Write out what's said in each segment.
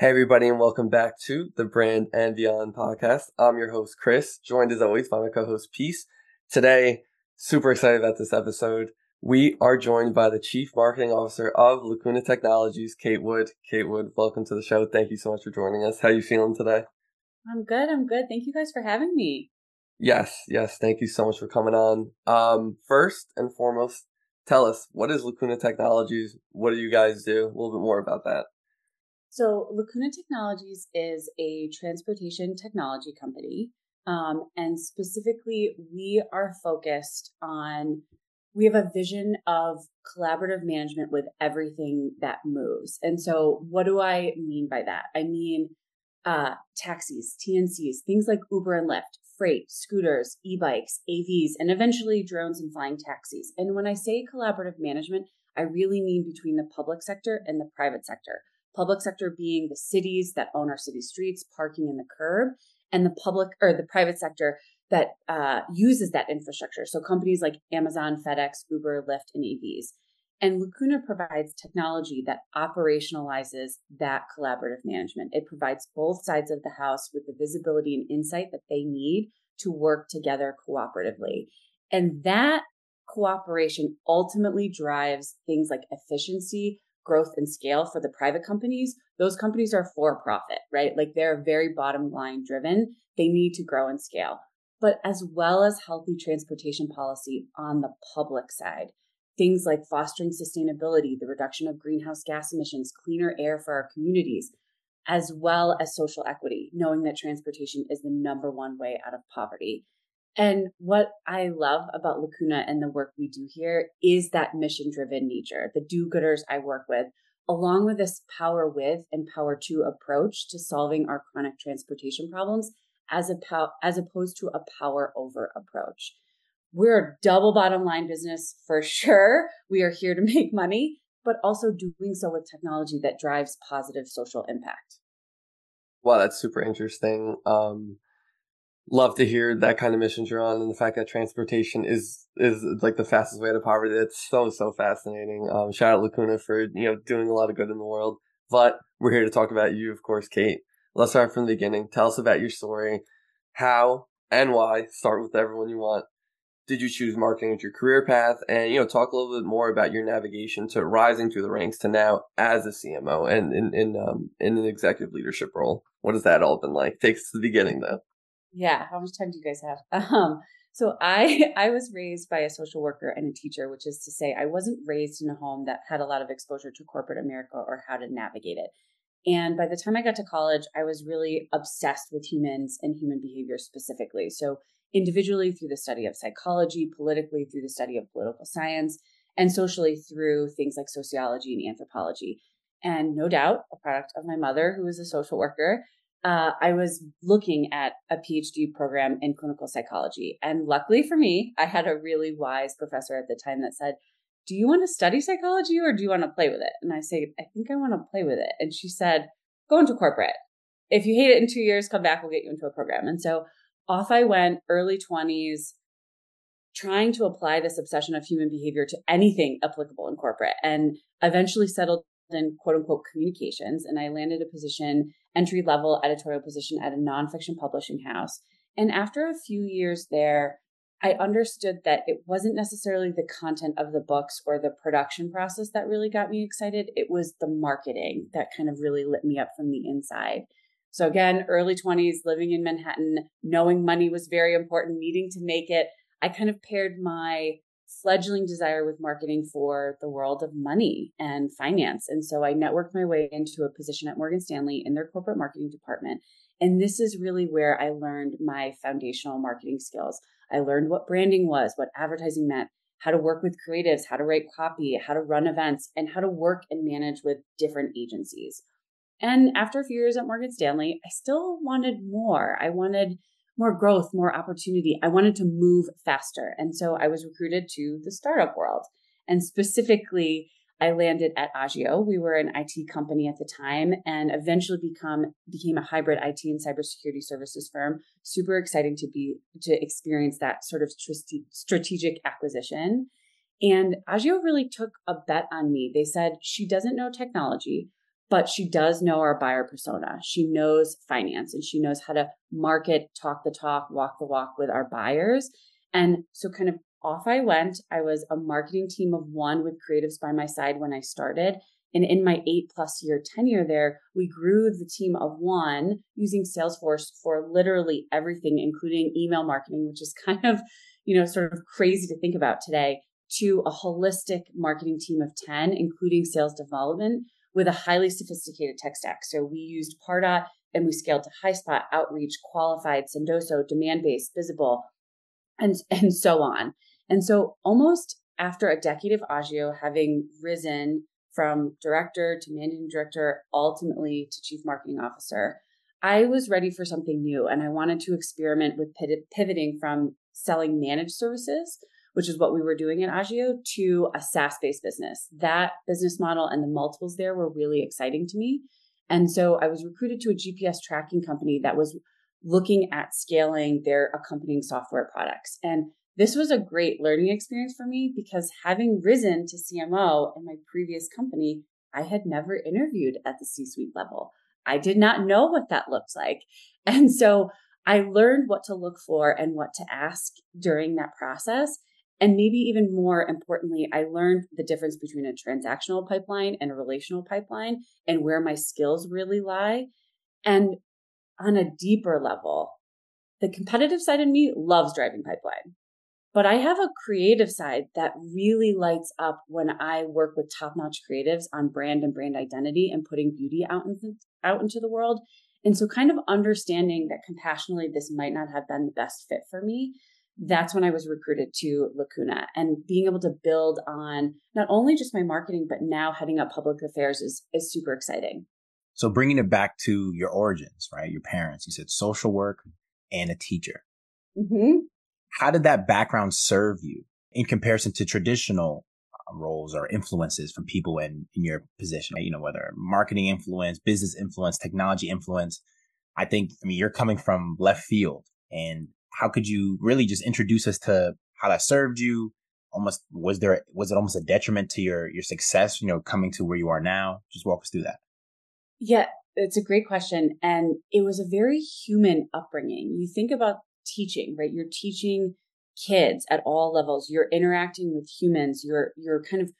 Hey, everybody, and welcome back to the Brand and Beyond podcast. I'm your host, Chris, joined as always by my co host, Peace. Today, super excited about this episode. We are joined by the Chief Marketing Officer of Lacuna Technologies, Kate Wood. Kate Wood, welcome to the show. Thank you so much for joining us. How are you feeling today? I'm good. I'm good. Thank you guys for having me. Yes, yes. Thank you so much for coming on. Um, first and foremost, tell us what is Lacuna Technologies? What do you guys do? A little bit more about that. So, Lacuna Technologies is a transportation technology company. Um, and specifically, we are focused on, we have a vision of collaborative management with everything that moves. And so, what do I mean by that? I mean, uh, taxis, TNCs, things like Uber and Lyft, freight, scooters, e bikes, AVs, and eventually drones and flying taxis. And when I say collaborative management, I really mean between the public sector and the private sector. Public sector being the cities that own our city streets, parking and the curb, and the public or the private sector that uh, uses that infrastructure. So companies like Amazon, FedEx, Uber, Lyft, and EVs. And Lacuna provides technology that operationalizes that collaborative management. It provides both sides of the house with the visibility and insight that they need to work together cooperatively. And that cooperation ultimately drives things like efficiency, growth and scale for the private companies, those companies are for profit, right? Like they're very bottom line driven. They need to grow and scale, but as well as healthy transportation policy on the public side. Things like fostering sustainability, the reduction of greenhouse gas emissions, cleaner air for our communities, as well as social equity, knowing that transportation is the number one way out of poverty. And what I love about Lacuna and the work we do here is that mission driven nature, the do gooders I work with, along with this power with and power to approach to solving our chronic transportation problems as, a pow- as opposed to a power over approach. We're a double bottom line business for sure. We are here to make money, but also doing so with technology that drives positive social impact. Wow, that's super interesting. Um, love to hear that kind of missions you're on and the fact that transportation is is like the fastest way to poverty. It's so so fascinating. Um, shout out Lacuna for you know doing a lot of good in the world. But we're here to talk about you, of course, Kate. Let's start from the beginning. Tell us about your story, how and why. Start with everyone you want. Did you choose marketing as your career path? And you know, talk a little bit more about your navigation to rising through the ranks to now as a CMO and in in um, in an executive leadership role. What has that all been like? Take us to the beginning, though. Yeah. How much time do you guys have? Um, so I I was raised by a social worker and a teacher, which is to say I wasn't raised in a home that had a lot of exposure to corporate America or how to navigate it. And by the time I got to college, I was really obsessed with humans and human behavior specifically. So individually through the study of psychology, politically through the study of political science, and socially through things like sociology and anthropology. And no doubt, a product of my mother, who was a social worker, uh, I was looking at a PhD program in clinical psychology. And luckily for me, I had a really wise professor at the time that said, Do you want to study psychology or do you want to play with it? And I said, I think I want to play with it. And she said, Go into corporate. If you hate it in two years, come back, we'll get you into a program. And so off I went, early 20s, trying to apply this obsession of human behavior to anything applicable in corporate and eventually settled in quote unquote communications. And I landed a position, entry level editorial position at a nonfiction publishing house. And after a few years there, I understood that it wasn't necessarily the content of the books or the production process that really got me excited. It was the marketing that kind of really lit me up from the inside. So, again, early 20s, living in Manhattan, knowing money was very important, needing to make it. I kind of paired my fledgling desire with marketing for the world of money and finance. And so I networked my way into a position at Morgan Stanley in their corporate marketing department. And this is really where I learned my foundational marketing skills. I learned what branding was, what advertising meant, how to work with creatives, how to write copy, how to run events, and how to work and manage with different agencies. And after a few years at Morgan Stanley, I still wanted more. I wanted more growth, more opportunity. I wanted to move faster. And so I was recruited to the startup world. And specifically, I landed at Agio. We were an IT company at the time and eventually become became a hybrid IT and cybersecurity services firm. Super exciting to be to experience that sort of strategic acquisition. And Agio really took a bet on me. They said she doesn't know technology, but she does know our buyer persona. She knows finance and she knows how to market, talk the talk, walk the walk with our buyers. And so, kind of off I went. I was a marketing team of one with creatives by my side when I started. And in my eight plus year tenure there, we grew the team of one using Salesforce for literally everything, including email marketing, which is kind of, you know, sort of crazy to think about today, to a holistic marketing team of 10, including sales development with a highly sophisticated tech stack. So we used Pardot and we scaled to HighSpot, Outreach, Qualified, Sendoso, Demandbase, Visible, and, and so on. And so almost after a decade of Agio having risen from director to managing director, ultimately to chief marketing officer, I was ready for something new and I wanted to experiment with pivoting from selling managed services which is what we were doing at Agio, to a SaaS based business. That business model and the multiples there were really exciting to me. And so I was recruited to a GPS tracking company that was looking at scaling their accompanying software products. And this was a great learning experience for me because having risen to CMO in my previous company, I had never interviewed at the C suite level. I did not know what that looked like. And so I learned what to look for and what to ask during that process. And maybe even more importantly, I learned the difference between a transactional pipeline and a relational pipeline and where my skills really lie. And on a deeper level, the competitive side of me loves driving pipeline. But I have a creative side that really lights up when I work with top notch creatives on brand and brand identity and putting beauty out into, out into the world. And so, kind of understanding that compassionately, this might not have been the best fit for me that's when I was recruited to Lacuna and being able to build on not only just my marketing, but now heading up public affairs is, is super exciting. So bringing it back to your origins, right? Your parents, you said social work and a teacher. Mm-hmm. How did that background serve you in comparison to traditional uh, roles or influences from people in, in your position? You know, whether marketing influence, business influence, technology influence. I think, I mean, you're coming from left field and how could you really just introduce us to how that served you? Almost was there was it almost a detriment to your your success? You know, coming to where you are now. Just walk us through that. Yeah, it's a great question, and it was a very human upbringing. You think about teaching, right? You're teaching kids at all levels. You're interacting with humans. You're you're kind of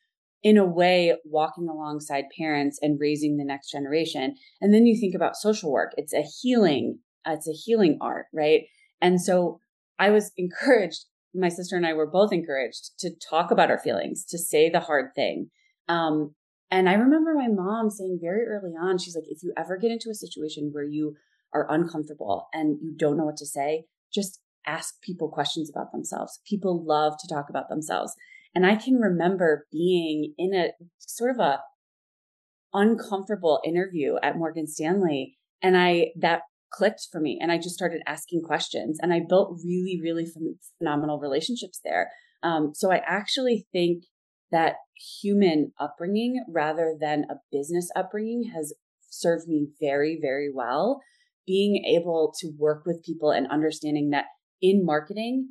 in a way walking alongside parents and raising the next generation. And then you think about social work. It's a healing. It's a healing art, right? And so I was encouraged, my sister and I were both encouraged to talk about our feelings, to say the hard thing. Um, and I remember my mom saying very early on, she's like, if you ever get into a situation where you are uncomfortable and you don't know what to say, just ask people questions about themselves. People love to talk about themselves. And I can remember being in a sort of a uncomfortable interview at Morgan Stanley. And I, that clicked for me and I just started asking questions and I built really, really phenomenal relationships there. Um, so I actually think that human upbringing rather than a business upbringing has served me very, very well. Being able to work with people and understanding that in marketing,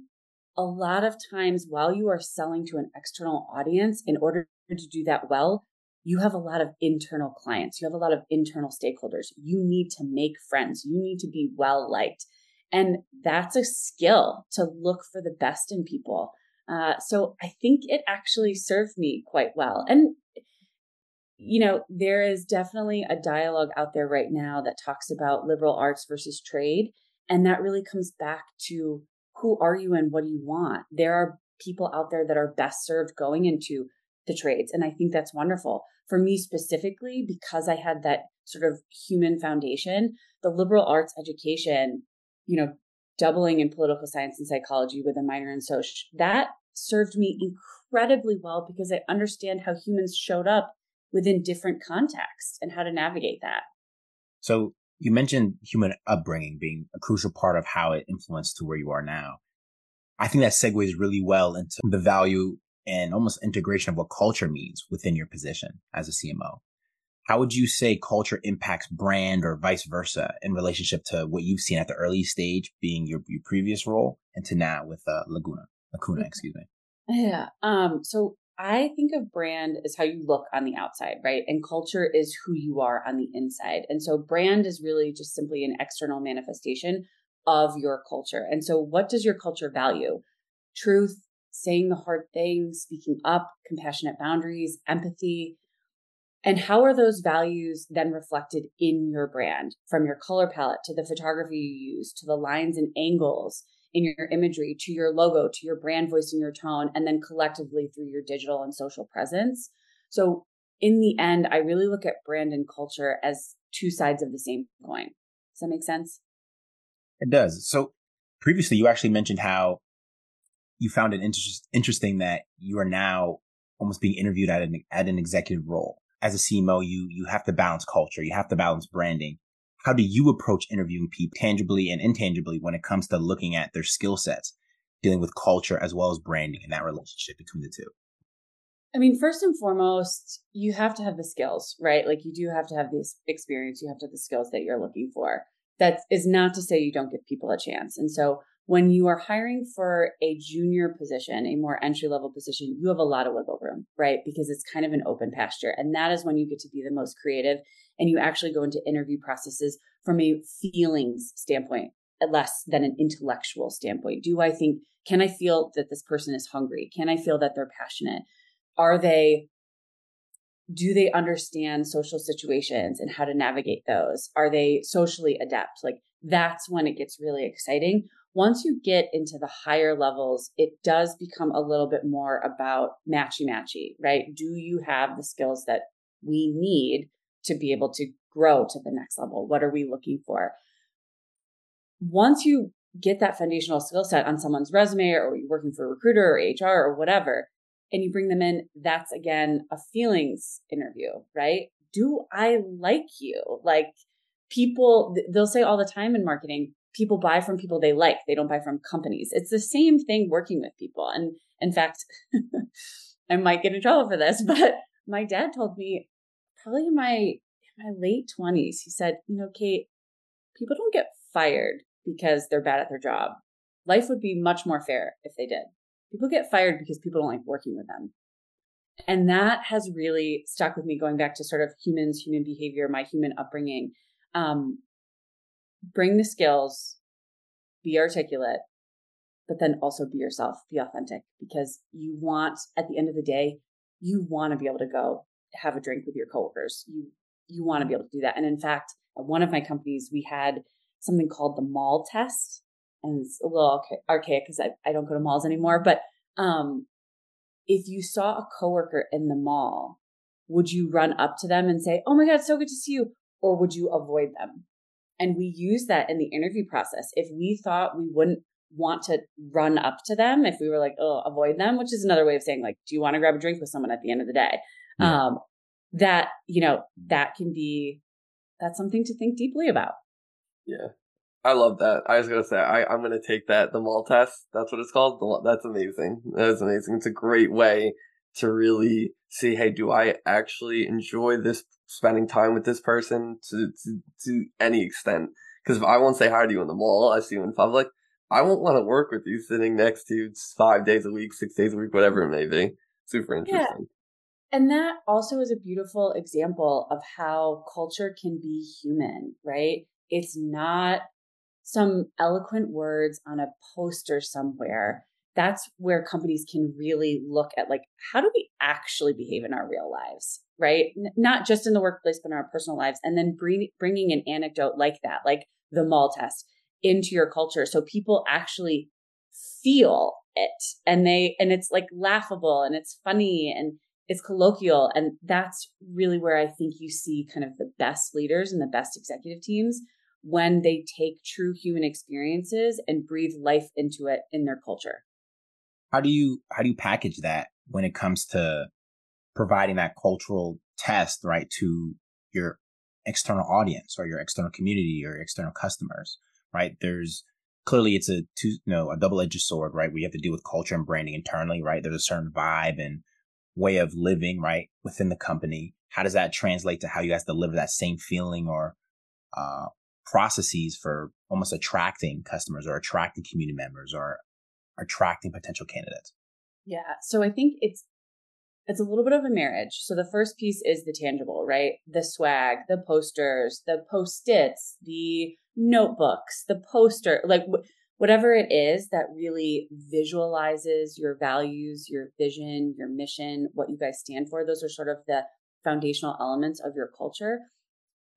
a lot of times while you are selling to an external audience, in order to do that well, you have a lot of internal clients, you have a lot of internal stakeholders. You need to make friends, you need to be well liked. And that's a skill to look for the best in people. Uh, so I think it actually served me quite well. And, you know, there is definitely a dialogue out there right now that talks about liberal arts versus trade. And that really comes back to who are you and what do you want? There are people out there that are best served going into the trades. And I think that's wonderful. For me specifically, because I had that sort of human foundation, the liberal arts education, you know, doubling in political science and psychology with a minor in social, that served me incredibly well because I understand how humans showed up within different contexts and how to navigate that. So you mentioned human upbringing being a crucial part of how it influenced to where you are now. I think that segues really well into the value and almost integration of what culture means within your position as a CMO. How would you say culture impacts brand or vice versa in relationship to what you've seen at the early stage being your, your previous role and to now with uh, Laguna, Lacuna, excuse me? Yeah. Um, so I think of brand as how you look on the outside, right? And culture is who you are on the inside. And so brand is really just simply an external manifestation of your culture. And so what does your culture value? Truth, saying the hard things, speaking up, compassionate boundaries, empathy. And how are those values then reflected in your brand? From your color palette to the photography you use to the lines and angles in your imagery to your logo to your brand voice and your tone and then collectively through your digital and social presence. So in the end i really look at brand and culture as two sides of the same coin. Does that make sense? It does. So previously you actually mentioned how you found it inter- interesting that you are now almost being interviewed at an at an executive role as a CMO, you you have to balance culture, you have to balance branding, how do you approach interviewing people tangibly and intangibly when it comes to looking at their skill sets, dealing with culture as well as branding and that relationship between the two? I mean, first and foremost, you have to have the skills, right? Like you do have to have this experience, you have to have the skills that you're looking for. That is not to say you don't give people a chance. And so when you are hiring for a junior position, a more entry level position, you have a lot of wiggle room, right? Because it's kind of an open pasture. And that is when you get to be the most creative and you actually go into interview processes from a feelings standpoint, less than an intellectual standpoint. Do I think, can I feel that this person is hungry? Can I feel that they're passionate? Are they do they understand social situations and how to navigate those? Are they socially adept? Like that's when it gets really exciting once you get into the higher levels, it does become a little bit more about matchy matchy, right? Do you have the skills that we need to be able to grow to the next level? What are we looking for? Once you get that foundational skill set on someone's resume or you're working for a recruiter or HR or whatever, and you bring them in, that's again a feelings interview, right? Do I like you? Like people, they'll say all the time in marketing, people buy from people they like. They don't buy from companies. It's the same thing working with people. And in fact, I might get in trouble for this, but my dad told me probably in my in my late 20s, he said, "You know, Kate, people don't get fired because they're bad at their job. Life would be much more fair if they did. People get fired because people don't like working with them." And that has really stuck with me going back to sort of humans, human behavior, my human upbringing. Um, bring the skills, be articulate, but then also be yourself, be authentic because you want, at the end of the day, you want to be able to go have a drink with your coworkers. You, you want to be able to do that. And in fact, at one of my companies, we had something called the mall test. And it's a little archaic because I, I don't go to malls anymore. But um, if you saw a coworker in the mall, would you run up to them and say, Oh my God, so good to see you? Or would you avoid them? And we use that in the interview process. If we thought we wouldn't want to run up to them, if we were like, oh, avoid them, which is another way of saying, like, do you want to grab a drink with someone at the end of the day? Yeah. Um, that, you know, that can be, that's something to think deeply about. Yeah. I love that. I was gonna say I, I'm gonna take that the mall test. That's what it's called. The, that's amazing. That is amazing. It's a great way to really see, hey, do I actually enjoy this spending time with this person to to, to any extent? Because if I won't say hi to you in the mall, I see you in public, I won't want to work with you sitting next to you five days a week, six days a week, whatever it may be. Super interesting. Yeah. And that also is a beautiful example of how culture can be human, right? It's not some eloquent words on a poster somewhere that's where companies can really look at like how do we actually behave in our real lives right? N- not just in the workplace but in our personal lives and then bring, bringing an anecdote like that like the mall test into your culture so people actually feel it and they and it's like laughable and it's funny and it's colloquial and that's really where i think you see kind of the best leaders and the best executive teams when they take true human experiences and breathe life into it in their culture how do you how do you package that when it comes to providing that cultural test right to your external audience or your external community or external customers right? There's clearly it's a two you know a double-edged sword right? We have to deal with culture and branding internally right? There's a certain vibe and way of living right within the company. How does that translate to how you guys deliver that same feeling or uh, processes for almost attracting customers or attracting community members or attracting potential candidates? Yeah. So I think it's it's a little bit of a marriage. So the first piece is the tangible, right? The swag, the posters, the post-its, the notebooks, the poster, like whatever it is that really visualizes your values, your vision, your mission, what you guys stand for. Those are sort of the foundational elements of your culture.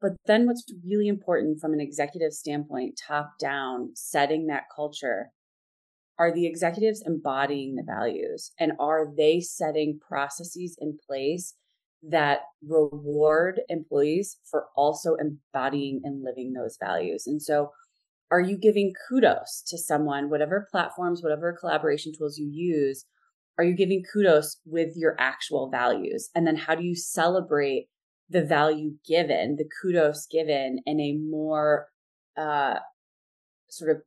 But then what's really important from an executive standpoint, top down, setting that culture, are the executives embodying the values and are they setting processes in place that reward employees for also embodying and living those values? And so are you giving kudos to someone, whatever platforms, whatever collaboration tools you use? Are you giving kudos with your actual values? And then how do you celebrate the value given, the kudos given in a more uh, sort of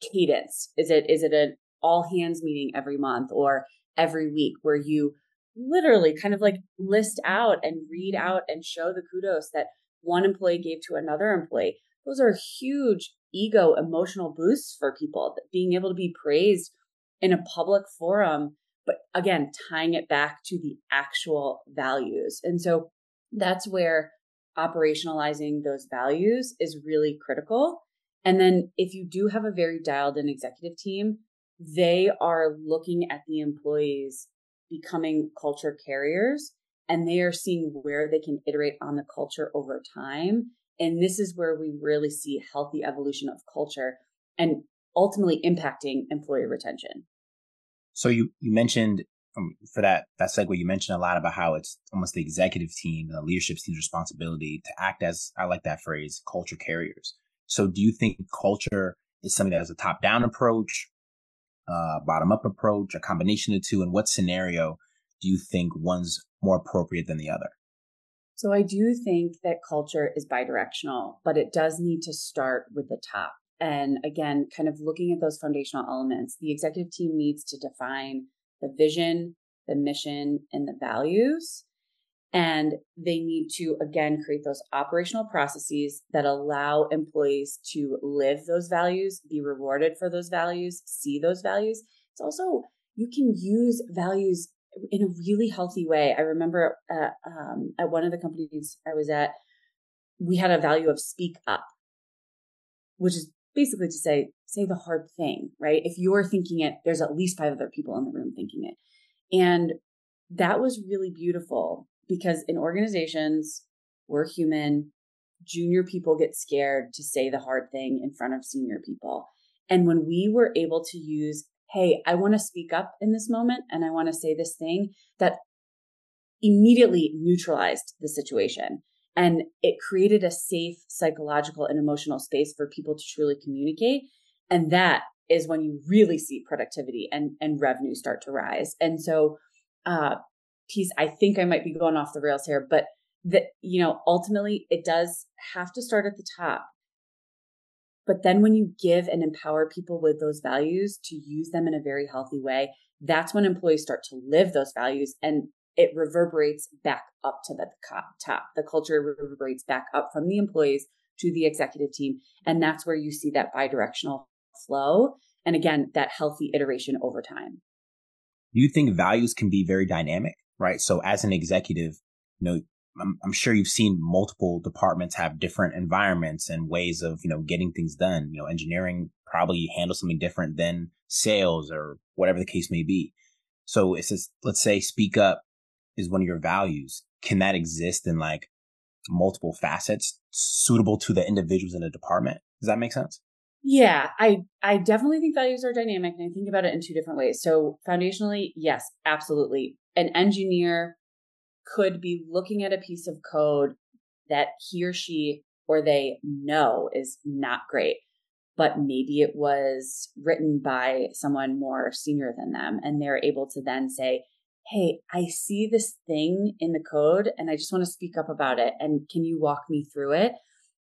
cadence? Is it is it an all hands meeting every month or every week where you literally kind of like list out and read out and show the kudos that one employee gave to another employee? Those are huge ego emotional boosts for people. Being able to be praised in a public forum but again, tying it back to the actual values. And so that's where operationalizing those values is really critical. And then if you do have a very dialed in executive team, they are looking at the employees becoming culture carriers and they are seeing where they can iterate on the culture over time. And this is where we really see healthy evolution of culture and ultimately impacting employee retention. So you you mentioned um, for that that segue, you mentioned a lot about how it's almost the executive team and the leadership team's responsibility to act as I like that phrase, culture carriers. So do you think culture is something that has a top down approach, uh, bottom up approach, a combination of the two? And what scenario do you think one's more appropriate than the other? So I do think that culture is bidirectional, but it does need to start with the top. And again, kind of looking at those foundational elements, the executive team needs to define the vision, the mission, and the values. And they need to, again, create those operational processes that allow employees to live those values, be rewarded for those values, see those values. It's also, you can use values in a really healthy way. I remember at, um, at one of the companies I was at, we had a value of speak up, which is basically to say, say the hard thing, right? If you're thinking it, there's at least five other people in the room thinking it. And that was really beautiful because in organizations, we're human. Junior people get scared to say the hard thing in front of senior people. And when we were able to use, hey, I want to speak up in this moment and I want to say this thing, that immediately neutralized the situation. And it created a safe psychological and emotional space for people to truly communicate. And that is when you really see productivity and, and revenue start to rise. And so, uh, Peace, I think I might be going off the rails here, but that, you know, ultimately it does have to start at the top. But then when you give and empower people with those values to use them in a very healthy way, that's when employees start to live those values and it reverberates back up to the top. The culture reverberates back up from the employees to the executive team. And that's where you see that bidirectional flow. And again, that healthy iteration over time. Do you think values can be very dynamic, right? So as an executive, you know, I'm, I'm, sure you've seen multiple departments have different environments and ways of, you know, getting things done. You know, engineering probably handles something different than sales or whatever the case may be. So it says, let's say speak up is one of your values, can that exist in like multiple facets suitable to the individuals in the department? Does that make sense? Yeah, I I definitely think values are dynamic and I think about it in two different ways. So foundationally, yes, absolutely. An engineer could be looking at a piece of code that he or she or they know is not great, but maybe it was written by someone more senior than them and they're able to then say, hey, I see this thing in the code and I just want to speak up about it. And can you walk me through it?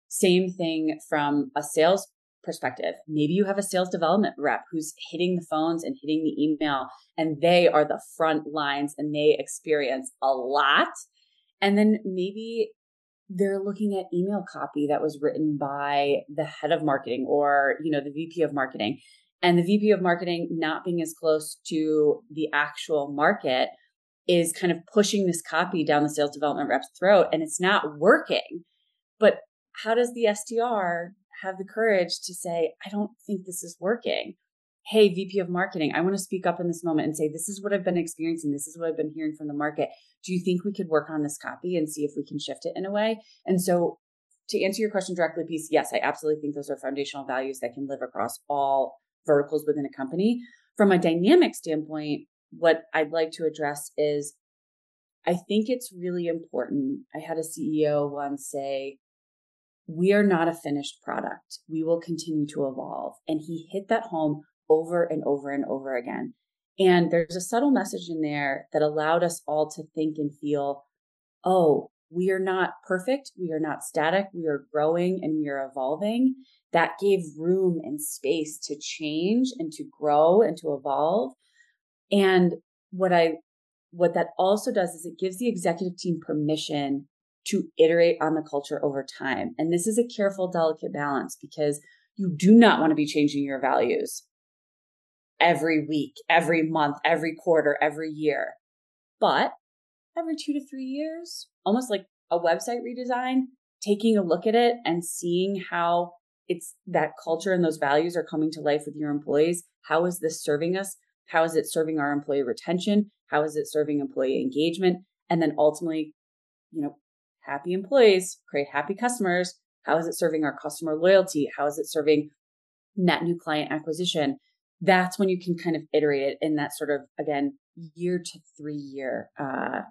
Same thing from a sales perspective. Maybe you have a sales development rep who's hitting the phones and hitting the email, and they are the front lines and they experience a lot. And then maybe they're looking at email copy that was written by the head of marketing or, you know, the VP of marketing and the VP of marketing not being as close to the actual market, is kind of pushing this copy down the sales development rep's throat and it's not working. But how does the SDR have the courage to say, I don't think this is working? Hey, VP of marketing, I want to speak up in this moment and say, this is what I've been experiencing. This is what I've been hearing from the market. Do you think we could work on this copy and see if we can shift it in a way? And so, to answer your question directly, Peace, yes, I absolutely think those are foundational values that can live across all verticals within a company. From a dynamic standpoint, what I'd like to address is I think it's really important. I had a CEO once say, We are not a finished product. We will continue to evolve. And he hit that home over and over and over again. And there's a subtle message in there that allowed us all to think and feel, oh, we are not perfect. We are not static. We are growing and we are evolving. That gave room and space to change and to grow and to evolve. And what I, what that also does is it gives the executive team permission to iterate on the culture over time. And this is a careful, delicate balance because you do not want to be changing your values every week, every month, every quarter, every year. But every two to three years, almost like a website redesign, taking a look at it and seeing how it's that culture and those values are coming to life with your employees. How is this serving us? How is it serving our employee retention? How is it serving employee engagement? And then ultimately, you know, happy employees create happy customers. How is it serving our customer loyalty? How is it serving net new client acquisition? That's when you can kind of iterate it in that sort of, again, year to three year uh,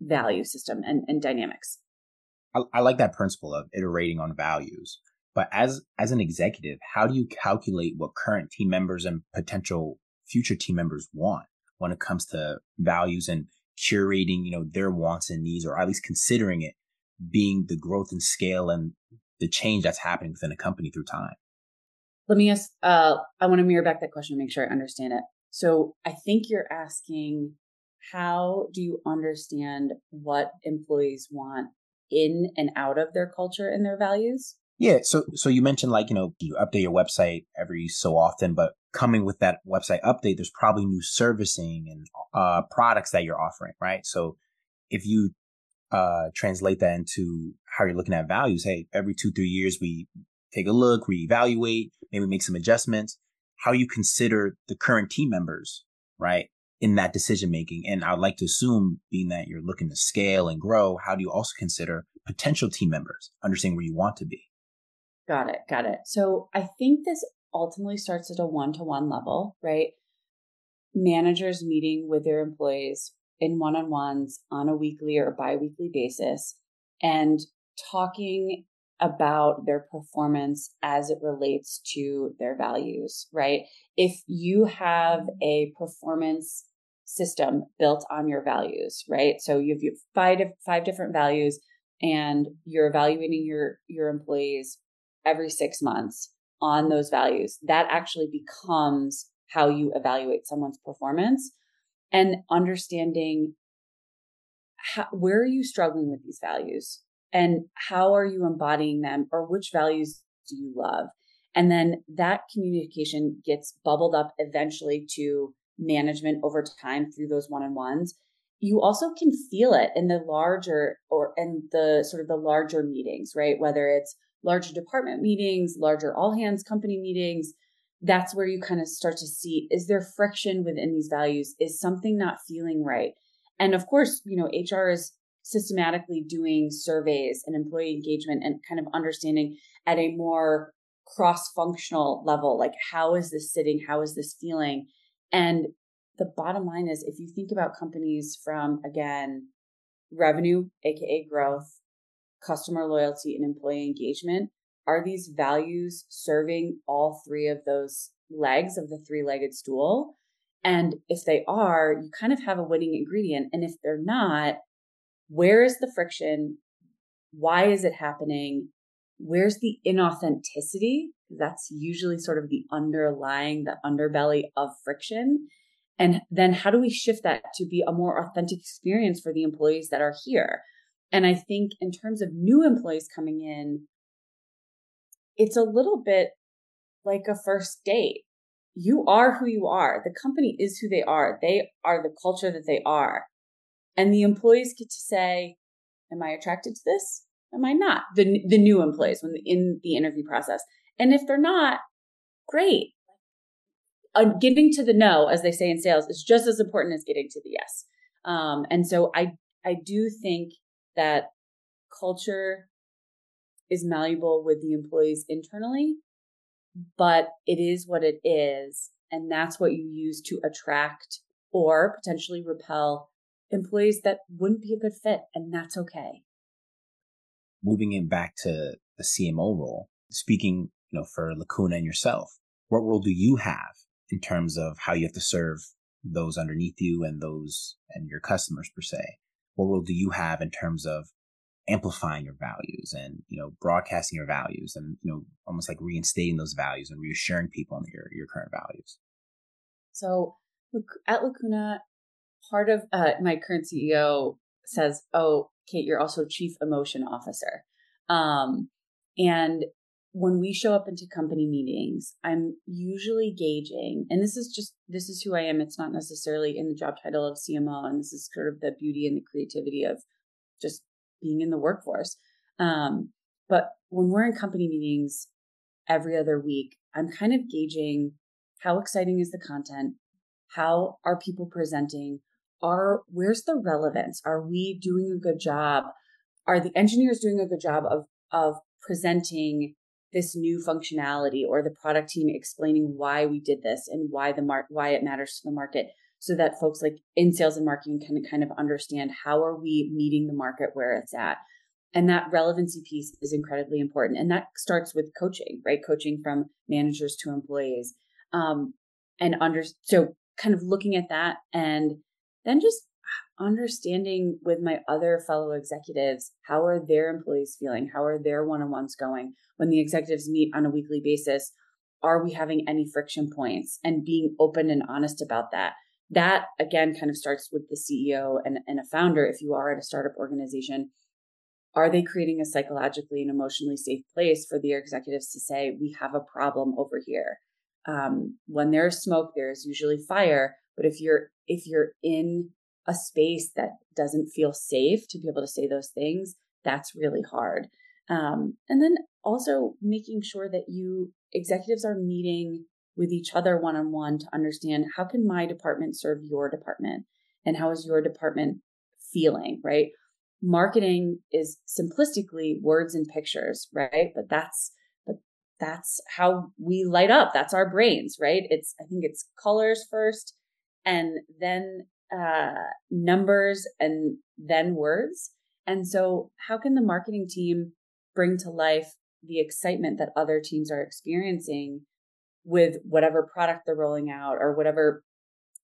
value system and, and dynamics. I, I like that principle of iterating on values. But as as an executive, how do you calculate what current team members and potential future team members want when it comes to values and curating, you know, their wants and needs, or at least considering it being the growth and scale and the change that's happening within a company through time. Let me ask, uh, I want to mirror back that question to make sure I understand it. So I think you're asking, how do you understand what employees want in and out of their culture and their values? Yeah. So, so you mentioned like, you know, you update your website every so often, but coming with that website update, there's probably new servicing and uh, products that you're offering, right? So if you uh, translate that into how you're looking at values, hey, every two, three years, we take a look, reevaluate, maybe make some adjustments, how you consider the current team members, right? In that decision making. And I would like to assume, being that you're looking to scale and grow, how do you also consider potential team members, understanding where you want to be? Got it. Got it. So I think this ultimately starts at a one to one level, right? Managers meeting with their employees in one on ones on a weekly or bi weekly basis and talking about their performance as it relates to their values, right? If you have a performance system built on your values, right? So you have five five different values and you're evaluating your your employees every six months on those values, that actually becomes how you evaluate someone's performance and understanding how, where are you struggling with these values and how are you embodying them or which values do you love? And then that communication gets bubbled up eventually to management over time through those one on ones. You also can feel it in the larger or in the sort of the larger meetings, right? Whether it's larger department meetings, larger all hands company meetings, that's where you kind of start to see is there friction within these values? Is something not feeling right? And of course, you know, HR is systematically doing surveys and employee engagement and kind of understanding at a more cross functional level like, how is this sitting? How is this feeling? And the bottom line is if you think about companies from, again, revenue, AKA growth, customer loyalty, and employee engagement. Are these values serving all three of those legs of the three legged stool? And if they are, you kind of have a winning ingredient. And if they're not, where is the friction? Why is it happening? Where's the inauthenticity? That's usually sort of the underlying, the underbelly of friction. And then how do we shift that to be a more authentic experience for the employees that are here? And I think in terms of new employees coming in, it's a little bit like a first date. You are who you are. The company is who they are. They are the culture that they are. and the employees get to say, "Am I attracted to this? Am I not?" The the new employees when in the interview process, and if they're not, great. Uh, getting to the no, as they say in sales, is just as important as getting to the yes. Um, and so I I do think that culture is malleable with the employees internally, but it is what it is. And that's what you use to attract or potentially repel employees that wouldn't be a good fit. And that's okay. Moving it back to the CMO role, speaking, you know, for Lacuna and yourself, what role do you have in terms of how you have to serve those underneath you and those and your customers per se? What role do you have in terms of amplifying your values and you know broadcasting your values and you know almost like reinstating those values and reassuring people on your your current values? So at lacuna part of uh, my current ceo says oh kate you're also chief emotion officer. Um, and when we show up into company meetings i'm usually gauging and this is just this is who i am it's not necessarily in the job title of cmo and this is sort of the beauty and the creativity of just being in the workforce. Um, but when we're in company meetings every other week, I'm kind of gauging how exciting is the content? How are people presenting? Are where's the relevance? Are we doing a good job? Are the engineers doing a good job of of presenting this new functionality or the product team explaining why we did this and why the mark why it matters to the market? so that folks like in sales and marketing can kind of understand how are we meeting the market where it's at. And that relevancy piece is incredibly important. And that starts with coaching right? Coaching from managers to employees. Um, and under so kind of looking at that and then just understanding with my other fellow executives how are their employees feeling how are their one-on-ones going when the executives meet on a weekly basis are we having any friction points and being open and honest about that that again kind of starts with the CEO and, and a founder. If you are at a startup organization, are they creating a psychologically and emotionally safe place for their executives to say, we have a problem over here? Um, when there's smoke, there's usually fire. But if you're if you're in a space that doesn't feel safe to be able to say those things, that's really hard. Um, and then also making sure that you executives are meeting with each other one on one to understand how can my department serve your department and how is your department feeling, right? Marketing is simplistically words and pictures, right? But that's but that's how we light up. That's our brains, right? It's I think it's colors first and then uh numbers and then words. And so how can the marketing team bring to life the excitement that other teams are experiencing with whatever product they're rolling out or whatever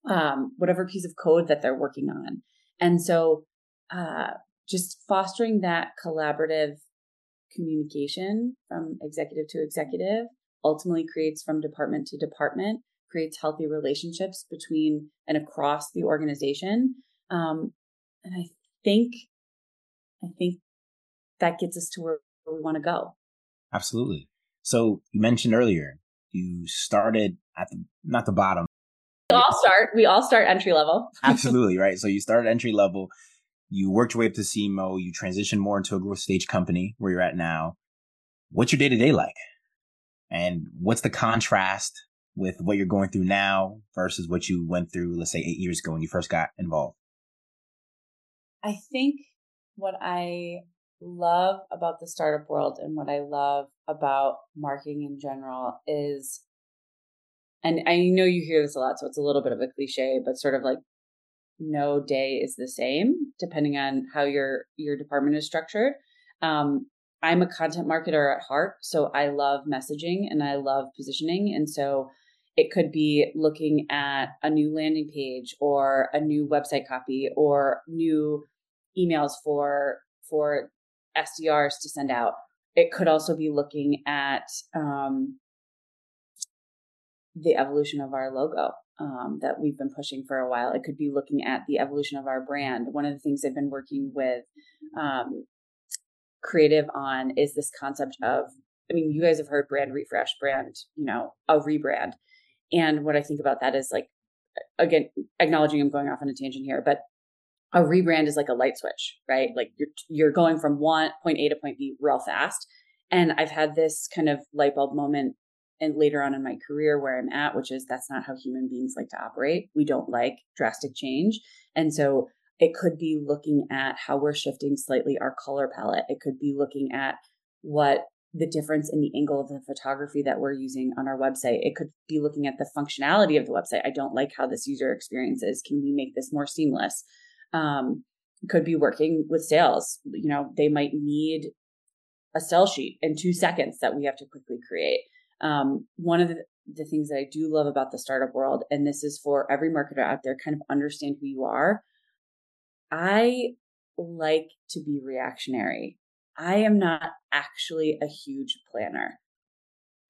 um, whatever piece of code that they're working on. And so uh, just fostering that collaborative communication from executive to executive ultimately creates from department to department creates healthy relationships between and across the organization um, and i think i think that gets us to where we want to go absolutely so you mentioned earlier you started at the not the bottom. We all start. We all start entry level. Absolutely right. So you started entry level. You worked your way up to CMO. You transitioned more into a growth stage company where you're at now. What's your day to day like? And what's the contrast with what you're going through now versus what you went through, let's say, eight years ago when you first got involved? I think what I love about the startup world and what I love about marketing in general is, and I know you hear this a lot, so it's a little bit of a cliche, but sort of like no day is the same depending on how your your department is structured. Um, I'm a content marketer at heart, so I love messaging and I love positioning, and so it could be looking at a new landing page or a new website copy or new emails for for SDRs to send out. It could also be looking at um, the evolution of our logo um, that we've been pushing for a while. It could be looking at the evolution of our brand. One of the things I've been working with um, creative on is this concept of, I mean, you guys have heard brand refresh, brand, you know, a rebrand. And what I think about that is like, again, acknowledging I'm going off on a tangent here, but a rebrand is like a light switch, right? Like you're you're going from one point A to point B real fast. And I've had this kind of light bulb moment and later on in my career where I'm at, which is that's not how human beings like to operate. We don't like drastic change. And so it could be looking at how we're shifting slightly our color palette. It could be looking at what the difference in the angle of the photography that we're using on our website. It could be looking at the functionality of the website. I don't like how this user experience is. Can we make this more seamless? Um, could be working with sales. You know, they might need a sell sheet in two seconds that we have to quickly create. Um, one of the, the things that I do love about the startup world, and this is for every marketer out there, kind of understand who you are. I like to be reactionary. I am not actually a huge planner.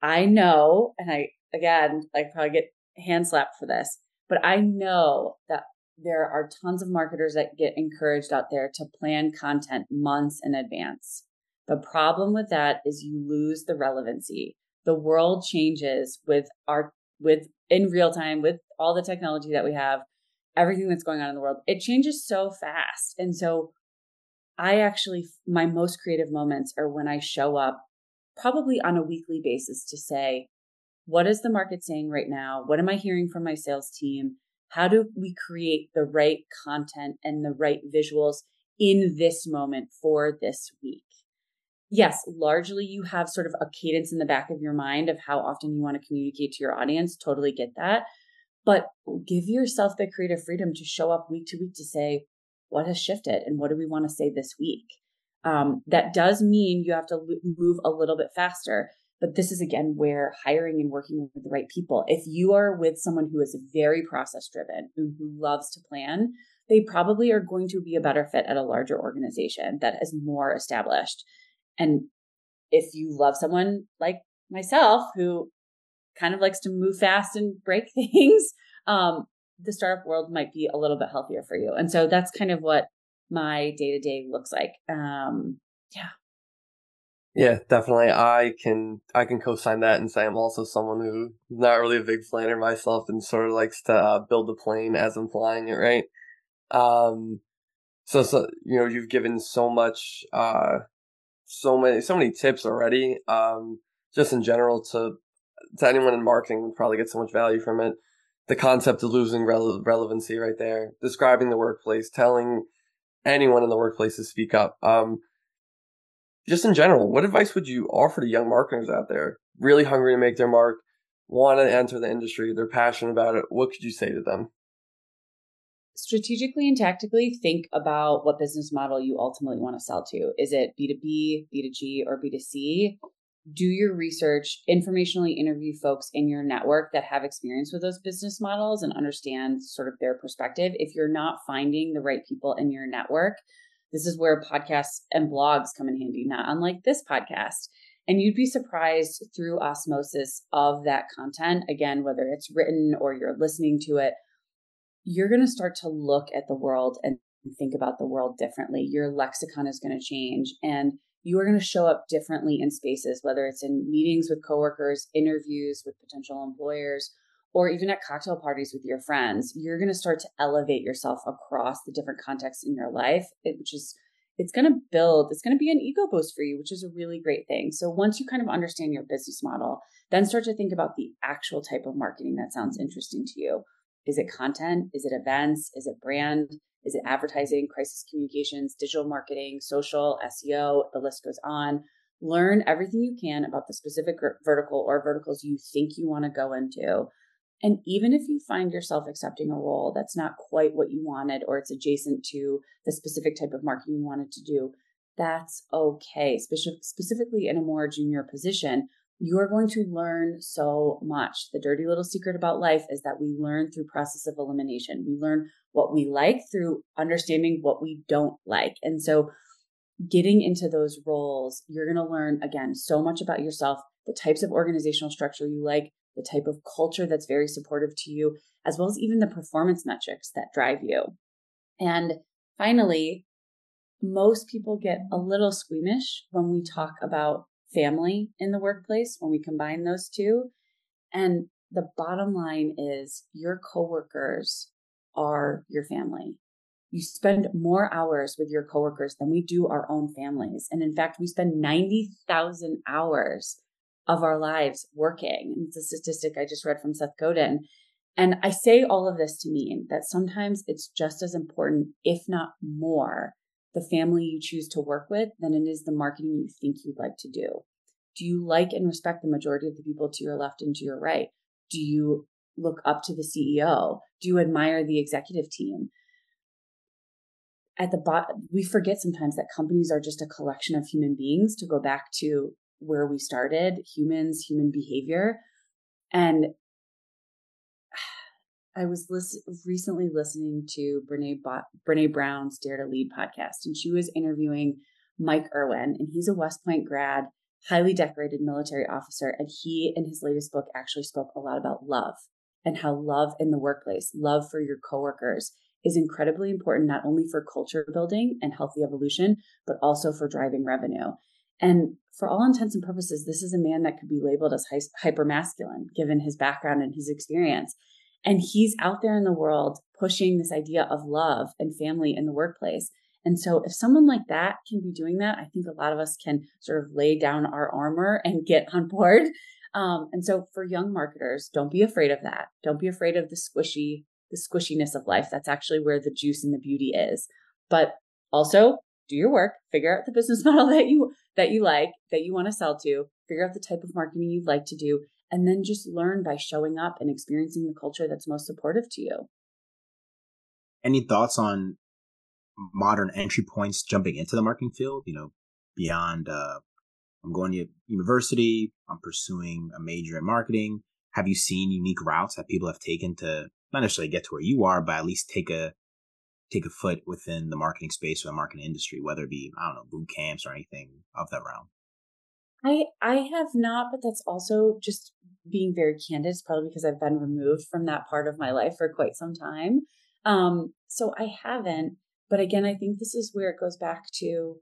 I know, and I, again, I probably get hand slapped for this, but I know that there are tons of marketers that get encouraged out there to plan content months in advance. The problem with that is you lose the relevancy. The world changes with our, with in real time, with all the technology that we have, everything that's going on in the world. It changes so fast. And so I actually, my most creative moments are when I show up probably on a weekly basis to say, what is the market saying right now? What am I hearing from my sales team? How do we create the right content and the right visuals in this moment for this week? Yes, largely you have sort of a cadence in the back of your mind of how often you want to communicate to your audience. Totally get that. But give yourself the creative freedom to show up week to week to say, what has shifted and what do we want to say this week? Um, that does mean you have to move a little bit faster. But this is again where hiring and working with the right people. If you are with someone who is very process driven, who, who loves to plan, they probably are going to be a better fit at a larger organization that is more established. And if you love someone like myself who kind of likes to move fast and break things, um, the startup world might be a little bit healthier for you. And so that's kind of what my day to day looks like. Um, yeah. Yeah, definitely. I can I can co-sign that and say I'm also someone who's not really a big planner myself and sort of likes to uh, build the plane as I'm flying it, right? Um, so so you know you've given so much, uh, so many so many tips already. Um, just in general to to anyone in marketing would probably get so much value from it the concept of losing rele- relevancy right there, describing the workplace, telling anyone in the workplace to speak up. Um, just in general, what advice would you offer to young marketers out there, really hungry to make their mark, want to enter the industry, they're passionate about it? What could you say to them? Strategically and tactically, think about what business model you ultimately want to sell to. Is it B2B, B2G, or B2C? Do your research, informationally interview folks in your network that have experience with those business models and understand sort of their perspective. If you're not finding the right people in your network, this is where podcasts and blogs come in handy, not unlike this podcast. And you'd be surprised through osmosis of that content, again, whether it's written or you're listening to it, you're going to start to look at the world and think about the world differently. Your lexicon is going to change. And you are going to show up differently in spaces, whether it's in meetings with coworkers, interviews with potential employers, or even at cocktail parties with your friends. You're going to start to elevate yourself across the different contexts in your life, which is it's going to build, it's going to be an ego boost for you, which is a really great thing. So once you kind of understand your business model, then start to think about the actual type of marketing that sounds interesting to you. Is it content? Is it events? Is it brand? Is it advertising, crisis communications, digital marketing, social, SEO? The list goes on. Learn everything you can about the specific vertical or verticals you think you want to go into. And even if you find yourself accepting a role that's not quite what you wanted or it's adjacent to the specific type of marketing you wanted to do, that's okay. Speci- specifically in a more junior position, you are going to learn so much. The dirty little secret about life is that we learn through process of elimination. We learn what we like through understanding what we don't like. And so getting into those roles, you're going to learn again so much about yourself, the types of organizational structure you like, the type of culture that's very supportive to you, as well as even the performance metrics that drive you. And finally, most people get a little squeamish when we talk about family in the workplace when we combine those two. And the bottom line is your coworkers are your family. You spend more hours with your coworkers than we do our own families. And in fact, we spend 90,000 hours of our lives working. And it's a statistic I just read from Seth Godin. And I say all of this to mean that sometimes it's just as important, if not more, the family you choose to work with than it is the marketing you think you'd like to do. Do you like and respect the majority of the people to your left and to your right? Do you look up to the CEO? Do you admire the executive team? At the bottom, we forget sometimes that companies are just a collection of human beings to go back to where we started humans, human behavior. And I was listen, recently listening to Brene, Brene Brown's Dare to Lead podcast, and she was interviewing Mike Erwin, and he's a West Point grad, highly decorated military officer. And he, in his latest book, actually spoke a lot about love and how love in the workplace, love for your coworkers, is incredibly important, not only for culture building and healthy evolution, but also for driving revenue. And for all intents and purposes, this is a man that could be labeled as hyper masculine, given his background and his experience. And he's out there in the world pushing this idea of love and family in the workplace. And so, if someone like that can be doing that, I think a lot of us can sort of lay down our armor and get on board. Um, and so, for young marketers, don't be afraid of that. Don't be afraid of the squishy, the squishiness of life. That's actually where the juice and the beauty is. But also, do your work, figure out the business model that you that you like, that you want to sell to, figure out the type of marketing you'd like to do, and then just learn by showing up and experiencing the culture that's most supportive to you. Any thoughts on modern entry points jumping into the marketing field? You know, beyond uh, I'm going to university, I'm pursuing a major in marketing. Have you seen unique routes that people have taken to not necessarily get to where you are, but at least take a take a foot within the marketing space or the marketing industry, whether it be I don't know boot camps or anything of that realm? I I have not, but that's also just being very candid. It's probably because I've been removed from that part of my life for quite some time. Um, so I haven't. But again, I think this is where it goes back to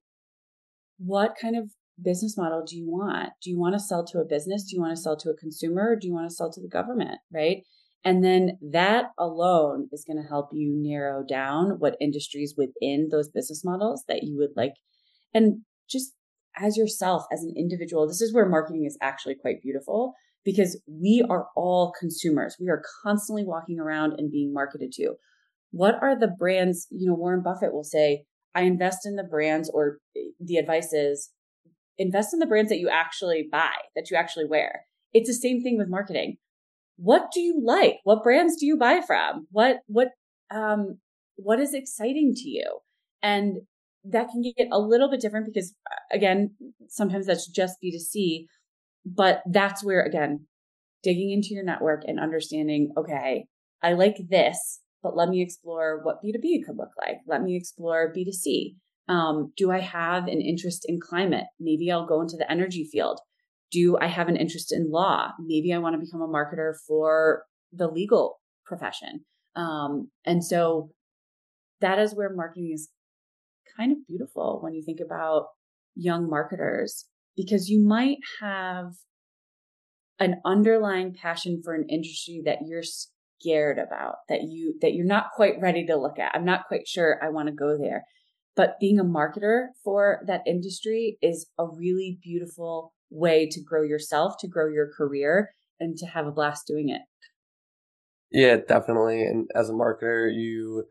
what kind of business model do you want? Do you want to sell to a business? Do you want to sell to a consumer? Do you want to sell to the government? Right. And then that alone is going to help you narrow down what industries within those business models that you would like. And just as yourself, as an individual, this is where marketing is actually quite beautiful because we are all consumers. We are constantly walking around and being marketed to. What are the brands? You know, Warren Buffett will say, I invest in the brands, or eh, the advice is invest in the brands that you actually buy, that you actually wear. It's the same thing with marketing. What do you like? What brands do you buy from? What, what, um, what is exciting to you? And that can get a little bit different because again, sometimes that's just B2C, but that's where again, digging into your network and understanding, okay, I like this, but let me explore what B2B could look like. Let me explore B2C. Um, do I have an interest in climate? Maybe I'll go into the energy field. Do I have an interest in law? Maybe I want to become a marketer for the legal profession. Um, and so that is where marketing is kind of beautiful when you think about young marketers because you might have an underlying passion for an industry that you're scared about that you that you're not quite ready to look at i'm not quite sure i want to go there but being a marketer for that industry is a really beautiful way to grow yourself to grow your career and to have a blast doing it yeah definitely and as a marketer you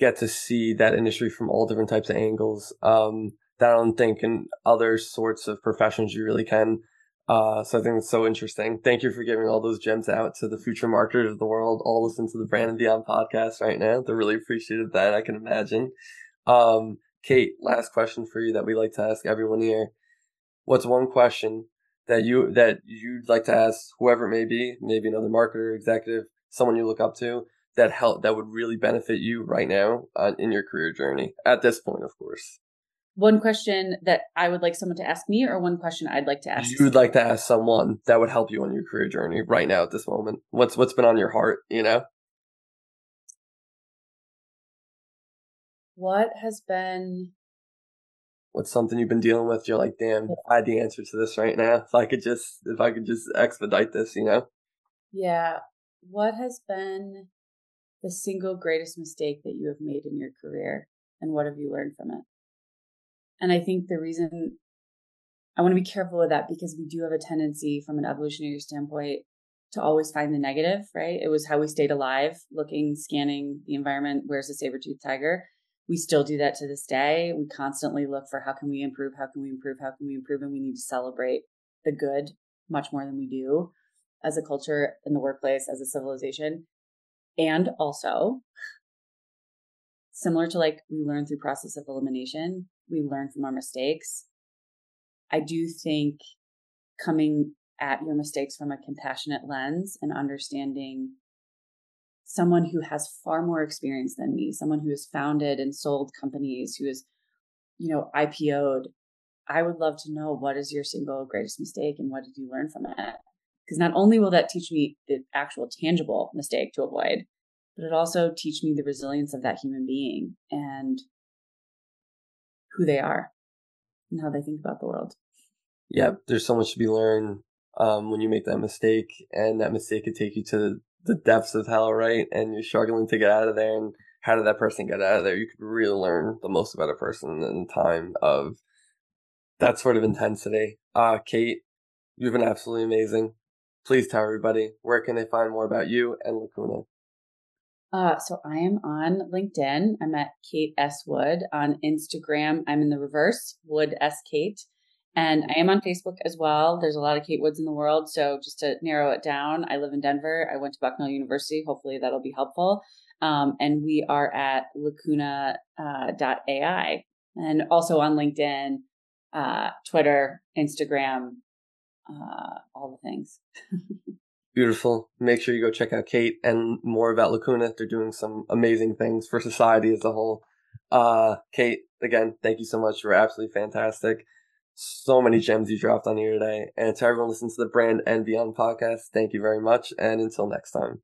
get to see that industry from all different types of angles um, that I don't think in other sorts of professions you really can. Uh, so I think it's so interesting. Thank you for giving all those gems out to the future marketers of the world. All listen to the Brand and Beyond podcast right now. They're really appreciative that I can imagine. Um, Kate, last question for you that we like to ask everyone here. What's one question that you that you'd like to ask whoever it may be, maybe another marketer, executive, someone you look up to, that help that would really benefit you right now uh, in your career journey at this point, of course? One question that I would like someone to ask me, or one question I'd like to ask. You would like to ask someone that would help you on your career journey right now at this moment. What's what's been on your heart? You know. What has been what's something you've been dealing with you're like damn i had the answer to this right now if i could just if i could just expedite this you know yeah what has been the single greatest mistake that you have made in your career and what have you learned from it? And I think the reason I want to be careful with that because we do have a tendency from an evolutionary standpoint to always find the negative, right? It was how we stayed alive, looking, scanning the environment. Where's the saber-tooth tiger? We still do that to this day. We constantly look for how can we improve? How can we improve? How can we improve? And we need to celebrate the good much more than we do as a culture in the workplace, as a civilization. And also, similar to like we learn through process of elimination, we learn from our mistakes. I do think coming at your mistakes from a compassionate lens and understanding someone who has far more experience than me, someone who has founded and sold companies, who is, you know, IPO'd. I would love to know what is your single greatest mistake and what did you learn from it? Because not only will that teach me the actual tangible mistake to avoid, but it also teach me the resilience of that human being and who they are and how they think about the world. Yeah, there's so much to be learned um, when you make that mistake, and that mistake could take you to the depths of hell, right? And you're struggling to get out of there. And how did that person get out of there? You could really learn the most about a person in the time of that sort of intensity. Uh, Kate, you've been absolutely amazing. Please tell everybody where can they find more about you and Lacuna. Uh, so I am on LinkedIn. I'm at Kate S. Wood. On Instagram, I'm in the reverse, Wood S. Kate. And I am on Facebook as well. There's a lot of Kate Woods in the world. So just to narrow it down, I live in Denver. I went to Bucknell University. Hopefully that'll be helpful. Um, and we are at lacuna.ai uh, and also on LinkedIn, uh, Twitter, Instagram, uh, all the things. Beautiful. Make sure you go check out Kate and more about Lacuna. They're doing some amazing things for society as a whole. Uh, Kate, again, thank you so much. You're absolutely fantastic. So many gems you dropped on here today. And to everyone listening to the Brand and Beyond podcast, thank you very much. And until next time.